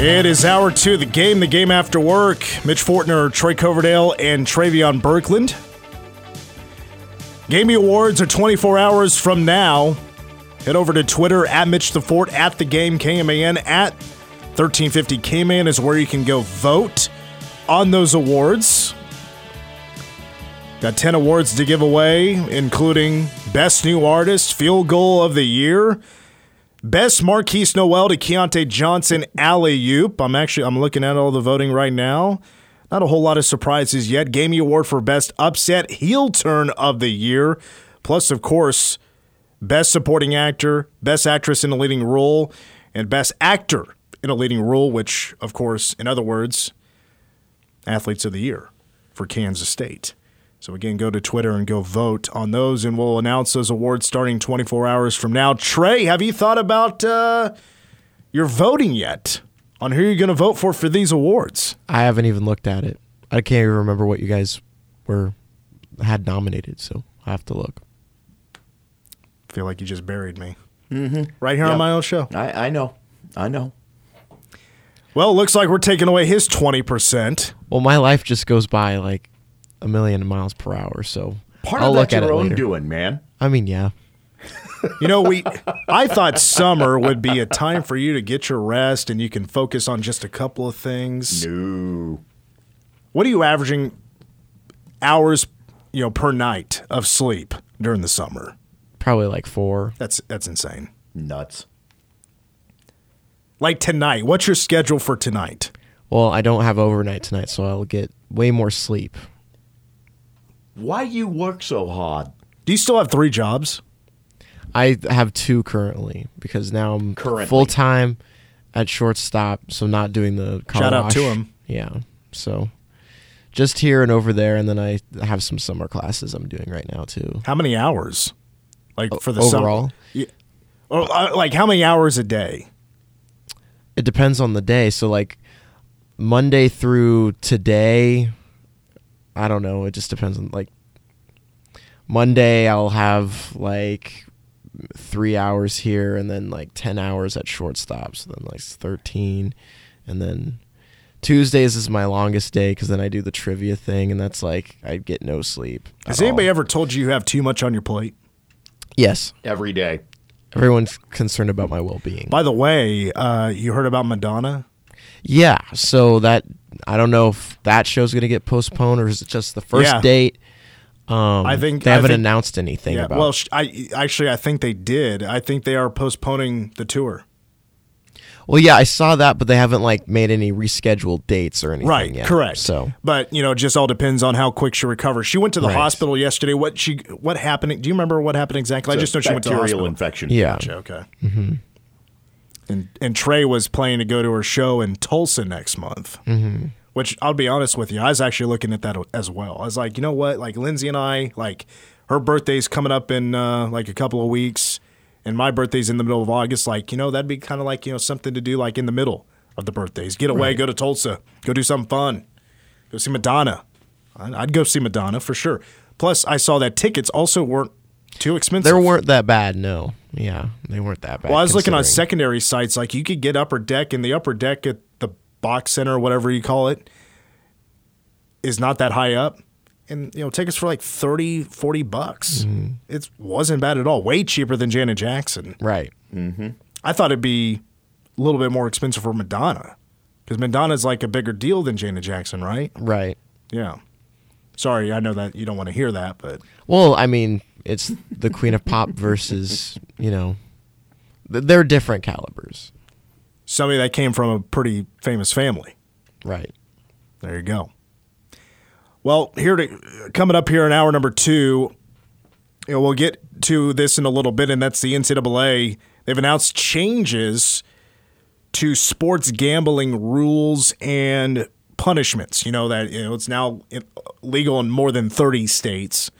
It is hour two the game, the game after work. Mitch Fortner, Troy Coverdale, and Travion Berkland. Gamey Awards are 24 hours from now. Head over to Twitter at Mitch the Fort, at the game KMAN, at 1350 KMAN is where you can go vote on those awards. Got 10 awards to give away, including Best New Artist, Field Goal of the Year, Best Markquis Nowell to Keyontae Johnson alley oop. I'm actually I'm looking at all the voting right now. Not a whole lot of surprises yet. Gamey Award for Best Upset Heel Turn of the Year. Plus, of course, Best Supporting Actor, Best Actress in a Leading Role, and Best Actor in a Leading Role, which, of course, in other words, Athletes of the Year for Kansas State. So again, go to Twitter and go vote on those, and we'll announce those awards starting 24 hours from now. Trey, have you thought about uh, your voting yet on who you're going to vote for for these awards? I haven't even looked at it. I can't even remember what you guys were had nominated, so I have to look. feel like you just buried me. Mm-hmm. Right here on my own show. I, I know. I know. Well, it looks like we're taking away his 20%. Well, my life just goes by like a million miles per hour, so Part I'll of look that's at your it own later. doing, man. I mean, yeah. You know, we I thought summer would be a time for you to get your rest and you can focus on just a couple of things. No. What are you averaging hours, you know, per night of sleep during the summer? Probably like four. That's that's insane. Nuts. Like tonight, what's your schedule for tonight? Well, I don't have overnight tonight, so I'll get way more sleep. Why you work so hard? Do you still have three jobs? I have two currently because now I'm Currently. full time at shortstop, so not doing the car Shout out wash. to him. Yeah, so just here and over there, and then I have some summer classes I'm doing right now too. How many hours? Like for the overall? summer? Yeah. Or, uh, like how many hours a day? It depends on the day. So like Monday through today, I don't know. It just depends on like Monday I'll have like three hours here and then like ten hours at shortstop. So then like thirteen, and then Tuesdays is my longest day because then I do the trivia thing and that's like I get no sleep. Has anybody all. ever told you you have too much on your plate? Yes, Every day. everyone's concerned about my well being. By the way, uh, you heard about Madonna? Yeah, so that I don't know if that show's gonna get postponed or is it just the first Yeah. date. Um, I think- they I haven't think- announced anything Yeah. about. Well, sh- I actually I think they did. I think they are postponing the tour. well, yeah, I saw that, but they haven't like made any rescheduled dates or anything. Right, yet. correct. So but you know, it just all depends on how quick she recovers. She went to the Right. hospital yesterday. What she what happened? Do you remember what happened exactly? I just know she went to the bacterial hospital. infection. yeah, Gotcha, okay. Mm-hmm. And and Trey was planning to go to her show in Tulsa next month. Mm-hmm. Which I'll be honest with you, I was actually looking at that as well. I was like, you know what? Like Lindsay and I, like her birthday's coming up in uh, like a couple of weeks, and my birthday's in the middle of August. Like, you know, that'd be kind of like you know something to do like in the middle of the birthdays. Get away, go to Tulsa, go do something fun, go see Madonna. I'd go see Madonna for sure. Plus, I saw that tickets also weren't too expensive. they weren't that bad. No, yeah, they weren't that bad. Well, I was looking on secondary sites, like you could get upper deck, and the upper deck at the BOK center, or whatever you call it, is not that high up. And, you know, tickets for like 30, 40 bucks. Mm-hmm. It wasn't bad at all. Way cheaper than Janet Jackson. right. I thought it'd be a little bit more expensive for Madonna because Madonna's like a bigger deal than Janet Jackson, right? Right. Yeah. Sorry, I know that you don't want to hear that, but Well, I mean, it's the Queen of Pop versus you know They're different calibers. Somebody that came from a pretty famous family. Right. There you go. Well, here to coming up here in hour number two, you know, we'll get to this in a little bit, and that's the NCAA. They've announced changes to sports gambling rules and punishments. You know that you know it's now uh, legal in more than thirty states,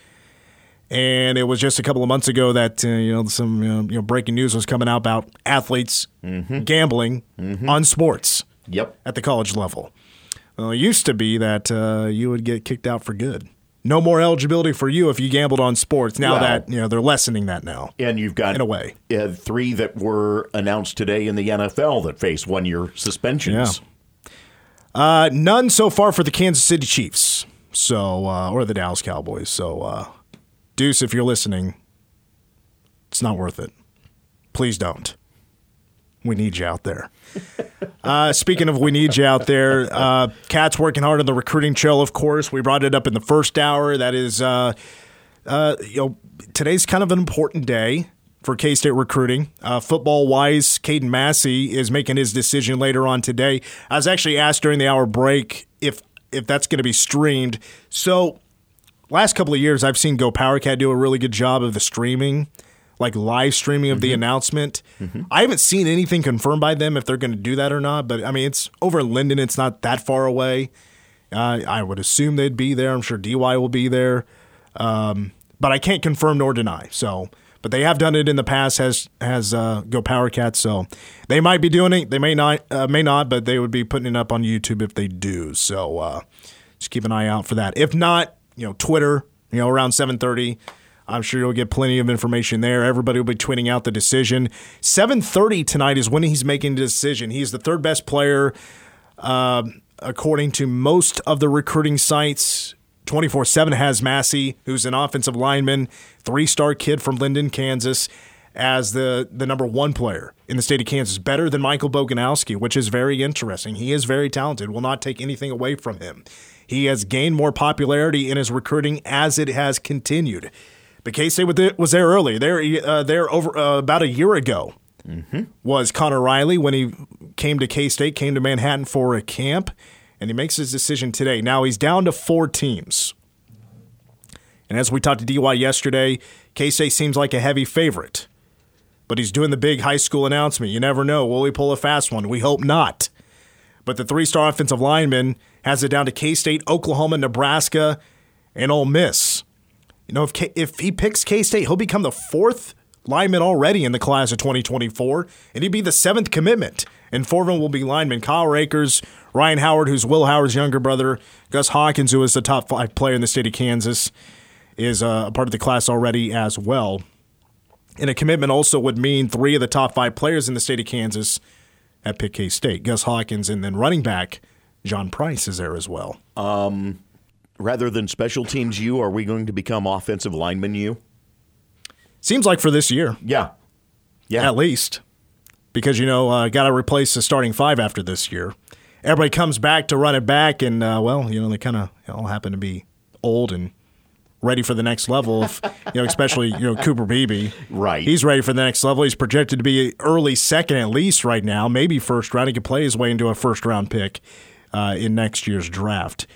and it was just a couple of months ago that uh, you know some you know, you know, breaking news was coming out about athletes gambling on sports Yep. at the college level. Well, it used to be that uh, you would get kicked out for good. No more eligibility for you if you gambled on sports. Now Well- that you know they're lessening that now. And you've got In a way. uh, three that were announced today in the NFL that face one-year suspensions. Uh, none so far for the Kansas City Chiefs. So uh, or the Dallas Cowboys. So uh, Deuce, if you're listening, it's not worth it. Please don't. We need you out there. Uh, speaking of we need you out there, uh, Cat's working hard on the recruiting trail, of course. We brought it up in the first hour. That is, uh, uh, you know, today's kind of an important day for K State recruiting. Uh, football wise, Caden Massey is making his decision later on today. I was actually asked during the hour break if if that's going to be streamed. So, last couple of years, I've seen Go Power Cat do a really good job of the streaming, like live streaming of the announcement. I haven't seen anything confirmed by them if they're going to do that or not. But I mean, it's over in Lyndon; it's not that far away. Uh, I would assume they'd be there. I'm sure DY will be there, um, but I can't confirm nor deny. So, but they have done it in the past. Has has uh, Go Power Cat? So they might be doing it. They may not. Uh, may not. But they would be putting it up on YouTube if they do. So uh, just keep an eye out for that. If not, you know, Twitter. You know, around 7:30. I'm sure you'll get plenty of information there. Everybody will be tweeting out the decision. 7:30 tonight is when he's making the decision. He's the third best player um, according to most of the recruiting sites. 24 7 has Massey, who's an offensive lineman, three star kid from Lyndon, Kansas, as the, the number one player in the state of Kansas. Better than Michael Boganowski, which is very interesting. He is very talented, will not take anything away from him. He has gained more popularity in his recruiting as it has continued. But K State was there early. There, uh, there over uh, about a year ago was Conor Riley when he came to K State, came to Manhattan for a camp, and he makes his decision today. Now he's down to four teams. And as we talked to DY yesterday, K State seems like a heavy favorite. But he's doing the big high school announcement. You never know. Will he pull a fast one? We hope not. But the three star offensive lineman has it down to K State, Oklahoma, Nebraska, and Ole Miss. You know, if K- if he picks K State, he'll become the fourth lineman already in the class of 2024, and he'd be the seventh commitment. And four of them will be linemen: Kyle Rakers, Ryan Howard, who's Will Howard's younger brother, Gus Hawkins, who is the top five player in the state of Kansas, is uh, a part of the class already as well. And a commitment also would mean three of the top five players in the state of Kansas at Pitt K State: Gus Hawkins, and then running back John Price is there as well. Rather than special teams you, are we going to become offensive linemen you? Seems like for this year. Yeah. Yeah. at least because you know uh, got to replace the starting five after this year. Everybody comes back to run it back, and uh, well, you know they kind of all happen to be old and ready for the next level. If, you know, especially you know Cooper Beebe, Right. He's ready for the next level. He's projected to be early second at least right now, maybe first round. He could play his way into a first round pick uh, in next year's draft.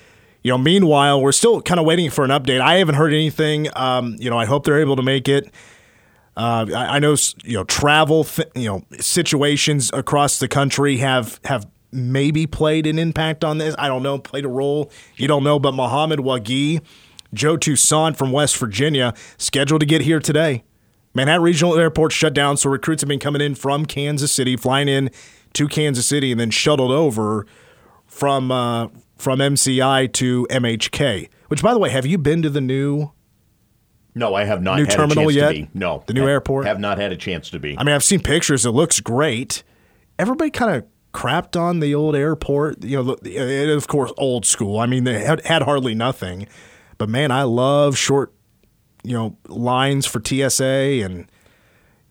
You know, meanwhile, we're still kind of waiting for an update. I haven't heard anything. Um, you know, I hope they're able to make it. Uh, I, I know you know travel th- you know situations across the country have have maybe played an impact on this. I don't know, played a role. You don't know, but Mohamed Wague, Joe Toussaint from West Virginia, scheduled to get here today. Manhattan Regional Airport shut down, so recruits have been coming in from Kansas City, flying in to Kansas City, and then shuttled over from uh, from MCI to MHK. Which, by the way, have you been to the new No, I have not New had terminal a chance yet? to be. No. The new Ha- airport? Have not had a chance to be. I mean, I've seen pictures. It looks great. Everybody kind of crapped on the old airport. You know, of course, old school. I mean, they had, had hardly nothing. But man, I love short, you know, lines for TSA, and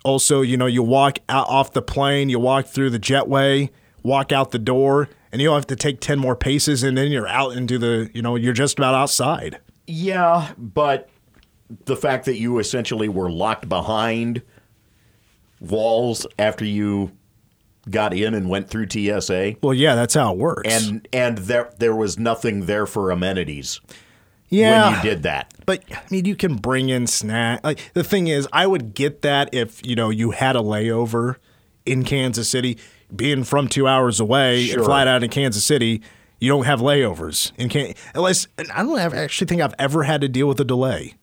also, you know, you walk out off the plane, you walk through the jetway, walk out the door, and you don't have to take ten more paces, and then you're out into the, you know, you're just about outside. Yeah, but the fact that you essentially were locked behind walls after you got in and went through TSA. Well, yeah, that's how it works. And and there there was nothing there for amenities yeah, when you did that. But I mean, you can bring in snack. Like the thing is, I would get that if you know you had a layover in Kansas City, being from two hours away, Sure. and flat out in Kansas City. You don't have layovers in Can unless and I don't have, actually think I've ever had to deal with a delay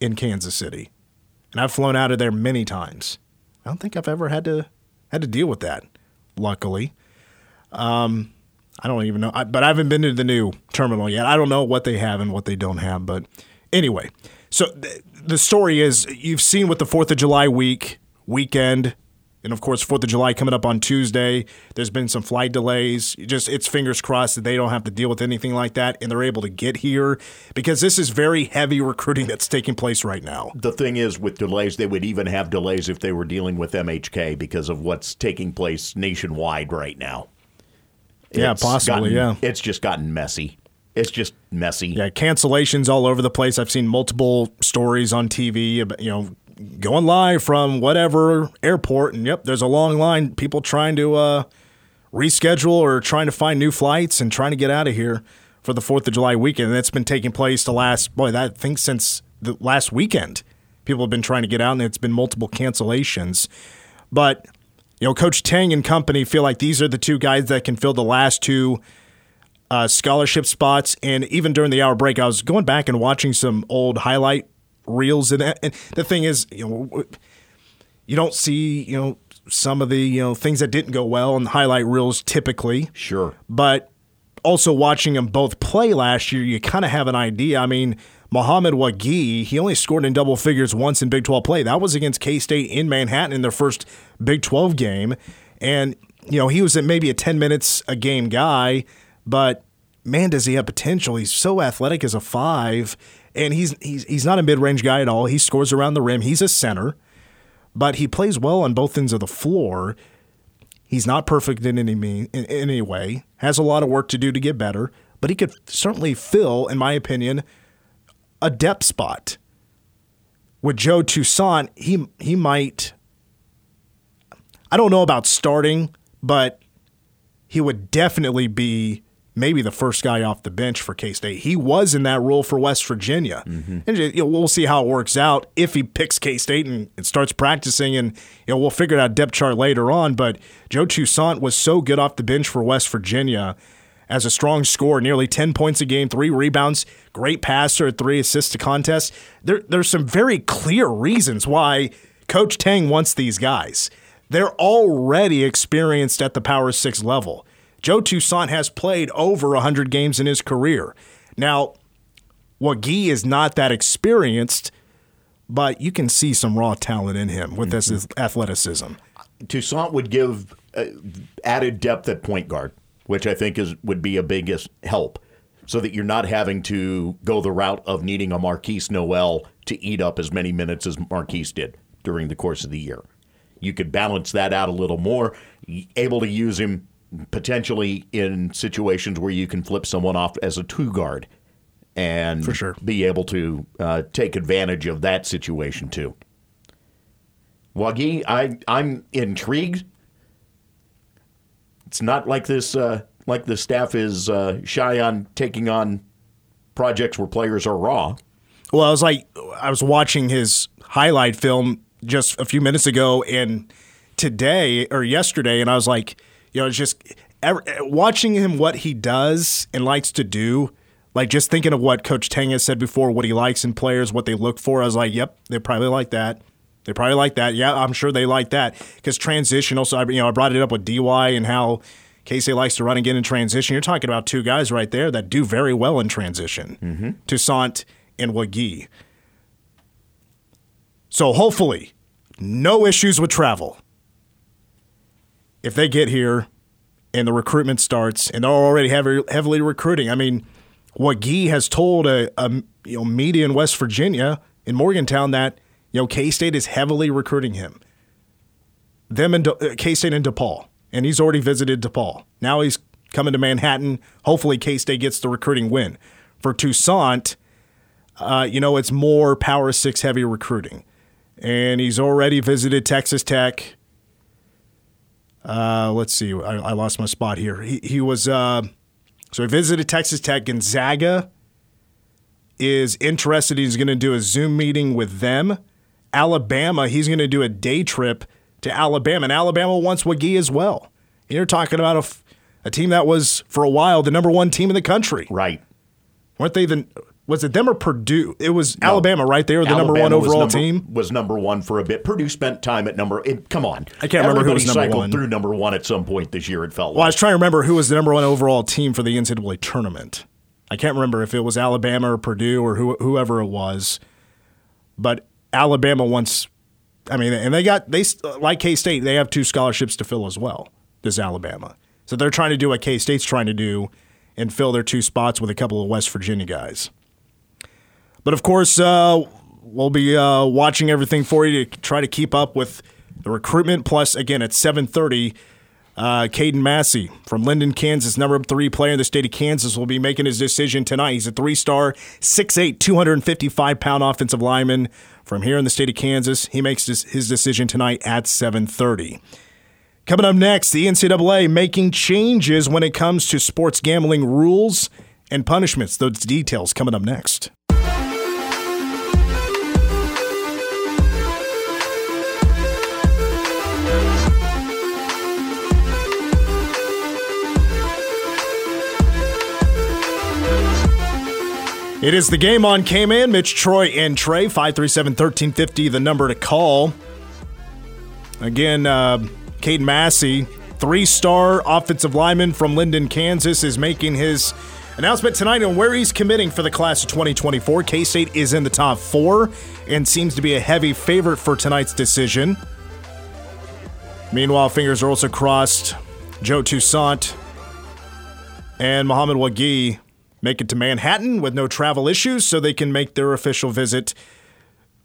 in Kansas City, and I've flown out of there many times. I don't think I've ever had to had to deal with that. Luckily, um, I don't even know, I, but I haven't been to the new terminal yet. I don't know what they have and what they don't have. But anyway, so th- the story is you've seen with the Fourth of July week weekend, and of course Fourth of July coming up on Tuesday. There's been some flight delays. Just it's fingers crossed that they don't have to deal with anything like that, and they're able to get here because this is very heavy recruiting that's taking place right now. The thing is, with delays, they would even have delays if they were dealing with MHK because of what's taking place nationwide right now. Yeah, It's possibly, gotten- yeah. It's just gotten messy. It's just messy. Yeah, cancellations all over the place. I've seen multiple stories on TV about, you know, going live from whatever airport and yep, there's a long line people trying to uh reschedule or trying to find new flights and trying to get out of here for the 4th of July weekend. And that's been taking place the last boy, that I think since the last weekend. People have been trying to get out and it's been multiple cancellations. But you know, Coach Tang and company feel like these are the two guys that can fill the last two uh, scholarship spots. And even during the hour break, I was going back and watching some old highlight reels. And, and the thing is, you know, you don't see, you know, some of the, you know, things that didn't go well in the highlight reels typically. Sure. But also watching them both play last year, you kind of have an idea. I mean, Mohamed Wague, he only scored in double figures once in Big 12 play. That was against K State in Manhattan in their first Big 12 game. And, you know, he was at maybe a 10 minutes a game guy, but man, does he have potential. He's so athletic as a five, and he's, he's, he's not a mid range guy at all. He scores around the rim, he's a center, but he plays well on both ends of the floor. He's not perfect in any mean, in any way. Has a lot of work to do to get better, but he could certainly fill, in my opinion, a depth spot. With Joe Toussaint, he he might. I don't know about starting, but he would definitely be maybe the first guy off the bench for K State. He was in that role for West Virginia, mm-hmm. and you know, we'll see how it works out if he picks K State and, and starts practicing. And you know, we'll figure out depth chart later on. But Joe Toussaint was so good off the bench for West Virginia as a strong scorer, nearly 10 points a game, three rebounds, great passer, three assists to contest. There, there's some very clear reasons why Coach Tang wants these guys. They're already experienced at the Power Six level. Joe Toussaint has played over 100 games in his career. Now, Wague is not that experienced, but you can see some raw talent in him with this athleticism. Toussaint would give uh, added depth at point guard, which I think is would be a biggest help, so that you're not having to go the route of needing a Markquis Nowell to eat up as many minutes as Markquis did during the course of the year. You could balance that out a little more, able to use him potentially in situations where you can flip someone off as a two guard and For sure. be able to uh, take advantage of that situation too. Wague, I I'm intrigued. It's not like this uh, like the staff is uh, shy on taking on projects where players are raw. Well, I was like, I was watching his highlight film just a few minutes ago and today or yesterday, and I was like, you know, just watching him what he does and likes to do. Like just thinking of what Coach Tang has said before, what he likes in players, what they look for. I was like, yep, they probably like that. They probably like that. Yeah, I'm sure they like that because transition. Also, I, you know, I brought it up with Dy and how Casey likes to run and get in transition. You're talking about two guys right there that do very well in transition. Mm-hmm. Toussaint and Wague. So hopefully, no issues with travel. If they get here and the recruitment starts, and they're already heavy, heavily recruiting. I mean, Wague has told a, a you know media in West Virginia in Morgantown that you know K State is heavily recruiting him. Them and De- K State and DePaul, and he's already visited DePaul. Now he's coming to Manhattan. Hopefully, K State gets the recruiting win. For Toussaint, uh, you know, it's more Power Six heavy recruiting. and he's already visited Texas Tech. Uh, let's see, I, I, lost my spot here. He, he was uh, so he visited Texas Tech. Gonzaga is interested. He's going to do a Zoom meeting with them. Alabama, he's going to do a day trip to Alabama, and Alabama wants Wague as well. You're talking about a, a team that was for a while the number one team in the country, right? Weren't they the was it them or Purdue? It was no. Alabama, right? They were the Alabama number one overall number, team. Was number one for a bit. Purdue spent time at number. It, come on, I can't remember Everybody who was number cycled one. through number one at some point this year. It felt. Well, like. I was trying to remember who was the number one overall team for the NCAA tournament. I can't remember if it was Alabama or Purdue or who, whoever it was, but Alabama wants. I mean, and they got they like K State. They have two scholarships to fill as well. Does Alabama? So they're trying to do what K State's trying to do and fill their two spots with a couple of West Virginia guys. But of course, uh, we'll be uh, watching everything for you to try to keep up with the recruitment. Plus, again, at 7:30, uh, Caden Massey from Lyndon, Kansas, number three player in the state of Kansas, will be making his decision tonight. He's a three-star, 6'8", 255-pound offensive lineman from here in the state of Kansas. He makes his, decision tonight at 7:30. Coming up next, the NCAA making changes when it comes to sports gambling rules and punishments. Those details coming up next. It is the game on K-Man. Mitch, Troy, and Trey. 537-1350, the number to call. Again, uh, Caden Massey, three-star offensive lineman from Lyndon, Kansas, is making his announcement tonight on where he's committing for the class of 2024. K-State is in the top four and seems to be a heavy favorite for tonight's decision. Meanwhile, fingers are also crossed. Joe Toussaint and Mohamed Wague make it to Manhattan with no travel issues so they can make their official visit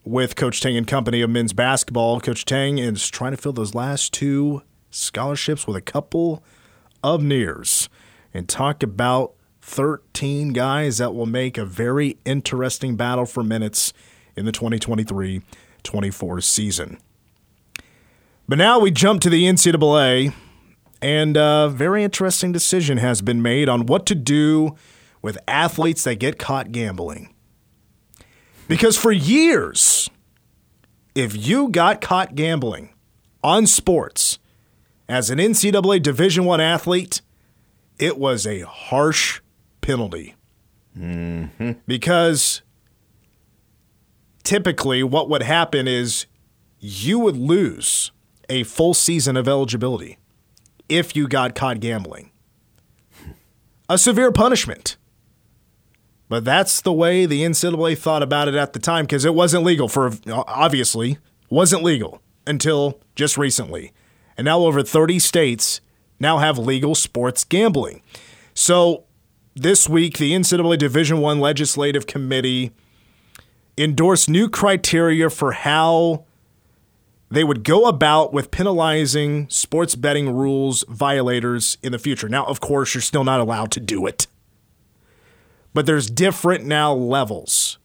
with Coach Tang and company of men's basketball. Coach Tang is trying to fill those last two scholarships with a couple of nears and talk about 13 guys that will make a very interesting battle for minutes in the 2023 24 season. But now we jump to the NCAA, and a very interesting decision has been made on what to do with athletes that get caught gambling. Because for years, if you got caught gambling on sports as an NCAA Division One athlete, it was a harsh penalty. Mm-hmm. Because typically, what would happen is you would lose a full season of eligibility if you got caught gambling. A severe punishment. But that's the way the NCAA thought about it at the time because it wasn't legal for obviously wasn't legal until just recently. And now over 30 states now have legal sports gambling. So this week the NCAA Division 1 Legislative Committee endorsed new criteria for how they would go about with penalizing sports betting rules violators in the future. Now, of course, you're still not allowed to do it but there's different now levels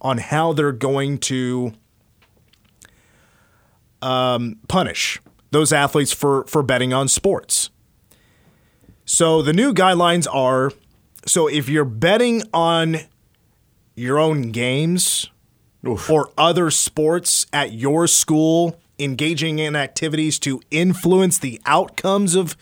on how they're going to um, punish those athletes for for betting on sports. So the new guidelines are so if you're betting on your own games Oof. or other sports at your school, engaging in activities to influence the outcomes of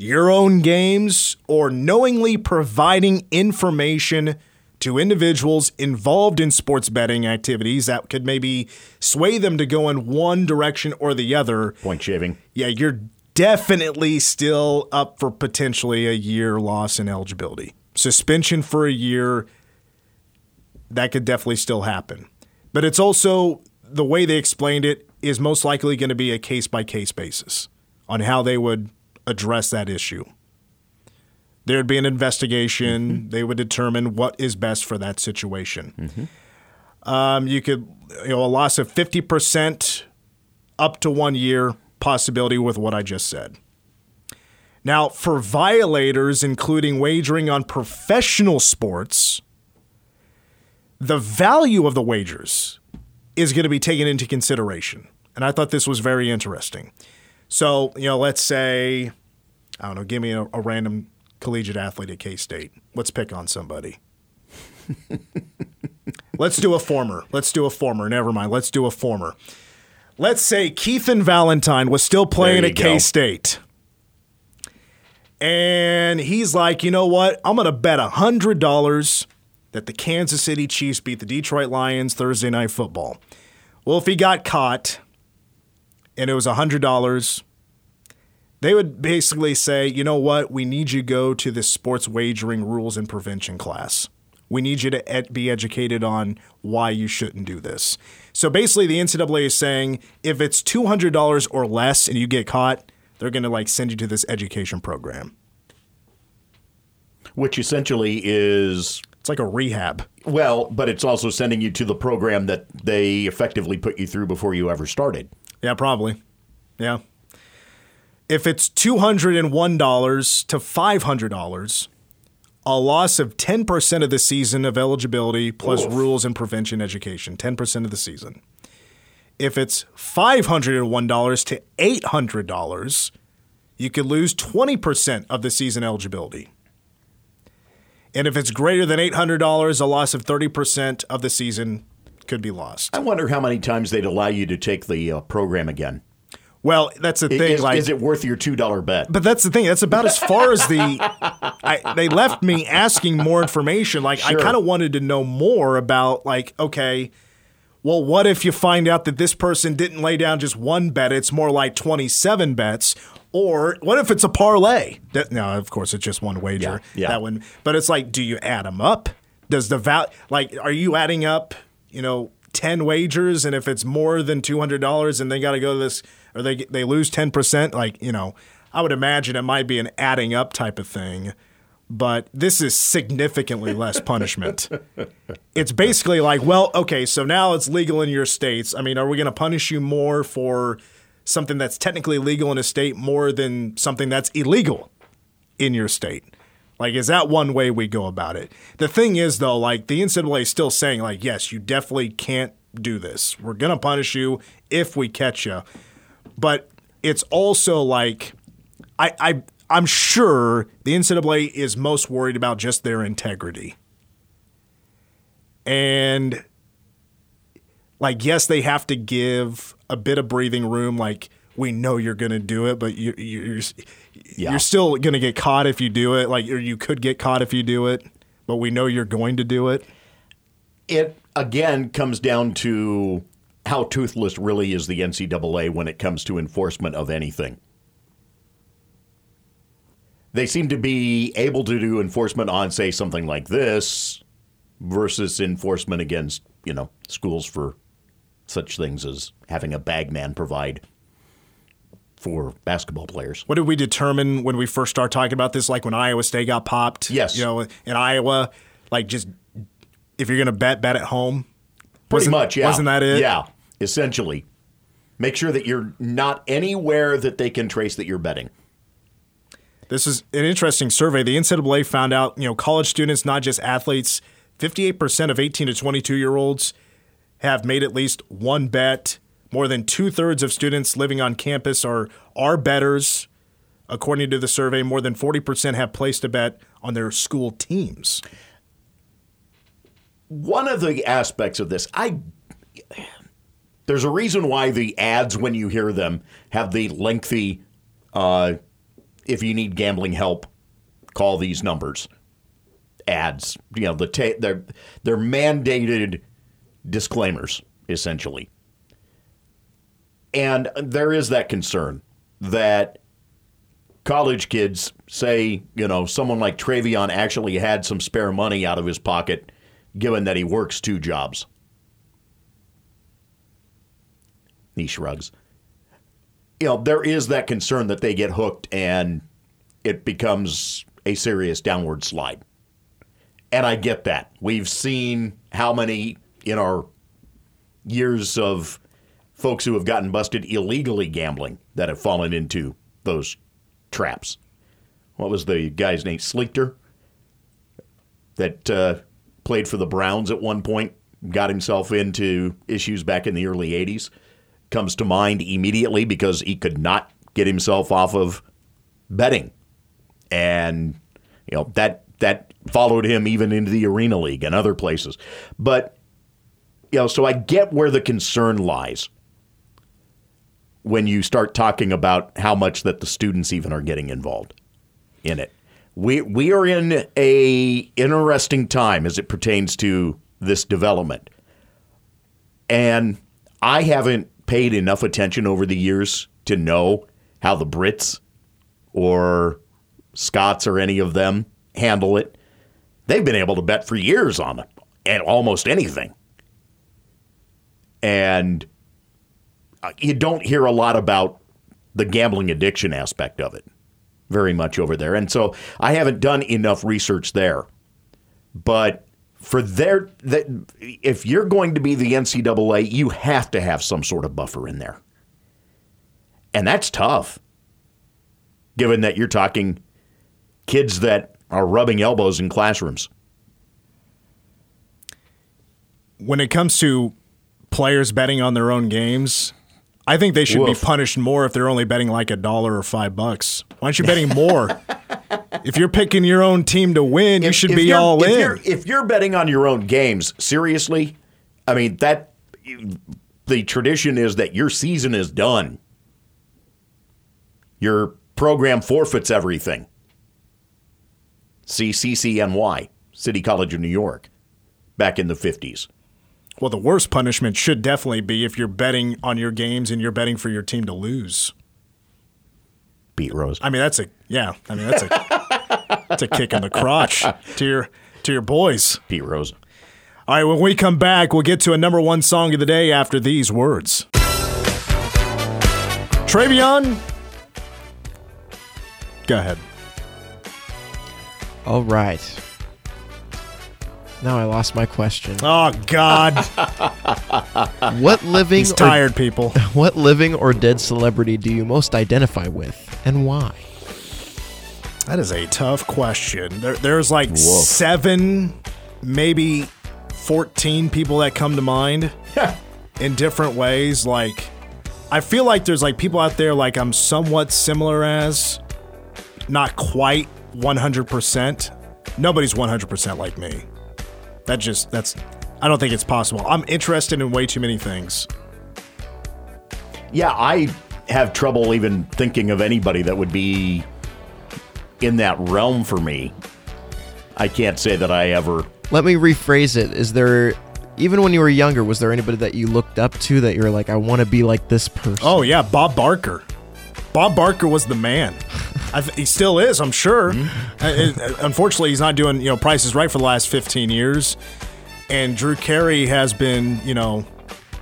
your own games, or knowingly providing information to individuals involved in sports betting activities that could maybe sway them to go in one direction or the other. Point shaving. Yeah, you're definitely still up for potentially a year loss in eligibility. Suspension for a year, that could definitely still happen. But it's also the way they explained it is most likely going to be a case by case basis on how they would address that issue. There'd be an investigation. Mm-hmm. They would determine what is best for that situation. Mm-hmm. Um, you could, you know, a loss of 50% up to one year possibility with what I just said. Now, for violators, including wagering on professional sports, the value of the wagers is going to be taken into consideration. And I thought this was very interesting. So, you know, let's say, I don't know, give me a, a random collegiate athlete at K State. Let's pick on somebody. let's do a former. Let's do a former. Never mind. Let's do a former. Let's say Keithan Valentine was still playing at. K State. And he's like, you know what? I'm going to bet $100 that the Kansas City Chiefs beat the Detroit Lions Thursday night football. Well, if he got caught and it was $100, they would basically say, you know what? We need you to go to the sports wagering rules and prevention class. We need you to ed- be educated on why you shouldn't do this. So basically, the NCAA is saying if it's $200 or less and you get caught, they're going to like send you to this education program. which essentially is It's like a rehab. well, but it's also sending you to the program that they effectively put you through before you ever started. Yeah, probably. Yeah. If it's $201 to $500, a loss of 10% of the season of eligibility plus rules and prevention education, 10% of the season. If it's $501 to $800, you could lose 20% of the season eligibility. And if it's greater than $800, a loss of 30% of the season could be lost. I wonder how many times they'd allow you to take the uh, program again. Well, that's the thing. Is, like, is it worth your two dollar bet? But that's the thing. That's about as far as the. I, they left me asking more information. Like I kind of wanted to know more about like okay, well, what if you find out that this person didn't lay down just one bet? It's more like twenty seven bets. Or what if it's a parlay? That, no, of course it's just one wager. Yeah, yeah. That one. But it's like, do you add them up? Does the val like are you adding up? You know, ten wagers, and if it's more than two hundred dollars, and they got to go to this, or they they lose ten percent, like you know, I would imagine it might be an adding up type of thing. But this is significantly less punishment. it's basically like, well, okay, so now it's legal in your states. I mean, are we going to punish you more for something that's technically legal in a state more than something that's illegal in your state? Like, is that one way we go about it? The thing is, though, like the NCAA is still saying, like, yes, you definitely can't do this. We're gonna punish you if we catch you, but it's also like, I, I, I'm sure the NCAA is most worried about just their integrity, and like, yes, they have to give a bit of breathing room. Like, we know you're gonna do it, but you, you're Yeah. you're still going to get caught if you do it. Like, or you could get caught if you do it, but we know you're going to do it. It again comes down to how toothless really is the NCAA when it comes to enforcement of anything. They seem to be able to do enforcement on, say, something like this versus enforcement against, you know, schools for such things as having a bagman provide for basketball players. What did we determine when we first started talking about this? Like when Iowa State got popped? Yes. You know, in Iowa, like just if you're going to bet, bet at home. Pretty Wasn't- much, yeah. Wasn't that it? Yeah, essentially. Make sure that you're not anywhere that they can trace that you're betting. This is an interesting survey. The NCAA found out, you know, college students, not just athletes, 58% of 18 to 22 year olds have made at least one bet. More than two thirds of students living on campus are are betters. According to the survey, more than 40% have placed a bet on their school teams. One of the aspects of this, I there's a reason why the ads when you hear them have the lengthy uh, if you need gambling help, call these numbers. Ads, you know, the ta- they're they're mandated disclaimers essentially. And there is that concern that college kids say, you know, someone like Travion actually had some spare money out of his pocket, given that he works two jobs. He shrugs. You know, there is that concern that they get hooked and it becomes a serious downward slide. And I get that. We've seen how many in our years of folks who have gotten busted illegally gambling that have fallen into those traps. What was the guy's name? Schlichter? That uh, played for the Browns at one point got himself into issues back in the early 80s comes to mind immediately because he could not get himself off of betting. And you know, that that followed him even into the Arena League and other places. But you know, so I get where the concern lies when you start talking about how much that the students even are getting involved in it. We we are in a interesting time as it pertains to this development. And I haven't paid enough attention over the years to know how the Brits or Scots or any of them handle it. They've been able to bet for years on it and almost anything. And uh, you don't hear a lot about the gambling addiction aspect of it very much over there. And so I haven't done enough research there. But for their that if you're going to be the NCAA, you have to have some sort of buffer in there. And that's tough. Given that you're talking kids that are rubbing elbows in classrooms. When it comes to players betting on their own games, I think they should Woof. be punished more if they're only betting like a dollar or five bucks. Why aren't you betting more? if you're picking your own team to win, you should be all if in. You're, if you're betting on your own games, seriously, I mean that the tradition is that your season is done. Your program forfeits everything. See CCNY, City College of New York, back in the 50s. Well, the worst punishment should definitely be if you're betting on your games and you're betting for your team to lose. Pete Rose. I mean, that's a yeah. I mean, that's a that's a kick in the crotch to your to your boys. Pete Rose. All right, when we come back, we'll get to a number one song of the day after these words. Travion, go ahead. All right. Now I lost my question. Oh God, What living he's or, tired, people. what living or dead celebrity do you most identify with and why? That is a tough question. There, there's like seven, maybe fourteen people that come to mind in different ways. Like, I feel like there's like people out there like I'm somewhat similar as, not quite 100. percent Nobody's 100 percent like me. That just that's. I don't think it's possible. I'm interested in way too many things. Yeah, I have trouble even thinking of anybody that would be in that realm for me. I can't say that I ever. Let me rephrase it. Is there even when you were younger, was there anybody that you looked up to that you're like, I want to be like this person? Oh yeah, Bob Barker. Bob Barker was the man. I th- he still is, I'm sure. Uh, uh, unfortunately, he's not doing you know prices right for the last 15 years, and Drew Carey has been you know.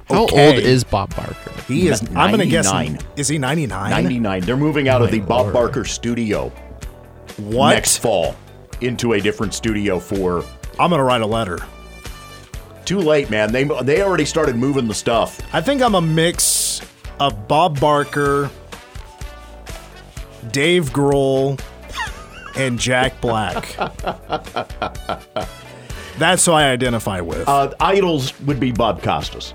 How old is Bob Barker? he? Is I'm gonna guess 99. is he 99? 99. They're moving out of the My Bob. Barker studio What? next fall into a different studio for. I'm gonna write a letter. Too late, man. They they already started moving the stuff. I think I'm a mix of Bob Barker, Dave Grohl, and Jack Black. That's who I identify with. Uh, idols would be Bob Costas.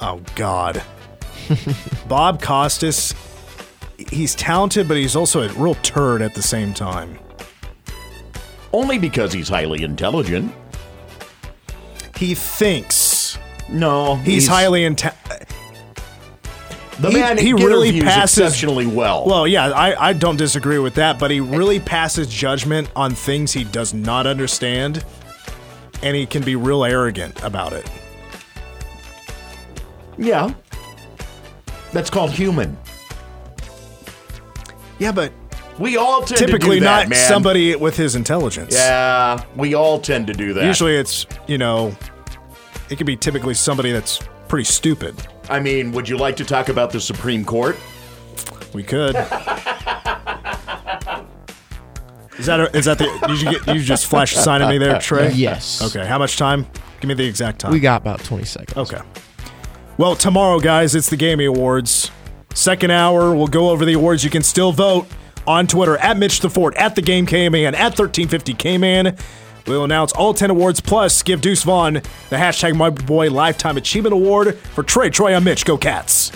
Oh God. Bob Costas, he's talented, but he's also a real turd at the same time. Only because he's highly intelligent. He thinks No, he's, highly intelligent. The he- man he really passes- exceptionally well. Well, yeah, I, I don't disagree with that, but he really passes judgment on things he does not understand, and he can be real arrogant about it. yeah, that's called human. Yeah, but We all tend typically to do that, not man. somebody with his intelligence. Yeah, we all tend to do that. Usually it's, you know, it could be typically somebody that's pretty stupid. I mean, would you like to talk about the Supreme Court? We could. Is that a, is that the did you get you just flash a sign at me there, Trey? Yes. Okay. How much time? Give me the exact time. We got about 20 seconds. Okay. Well, tomorrow, guys, it's the Gaming Awards. Second hour, we'll go over the awards. You can still vote on Twitter at Mitch the Fort, at the Game K-Man, at 1350 K-Man. We'll announce all 10 awards plus give Deuce Vaughn the hashtag My Boy Lifetime Achievement Award for Trey. Troy, I'm Mitch. Go Cats.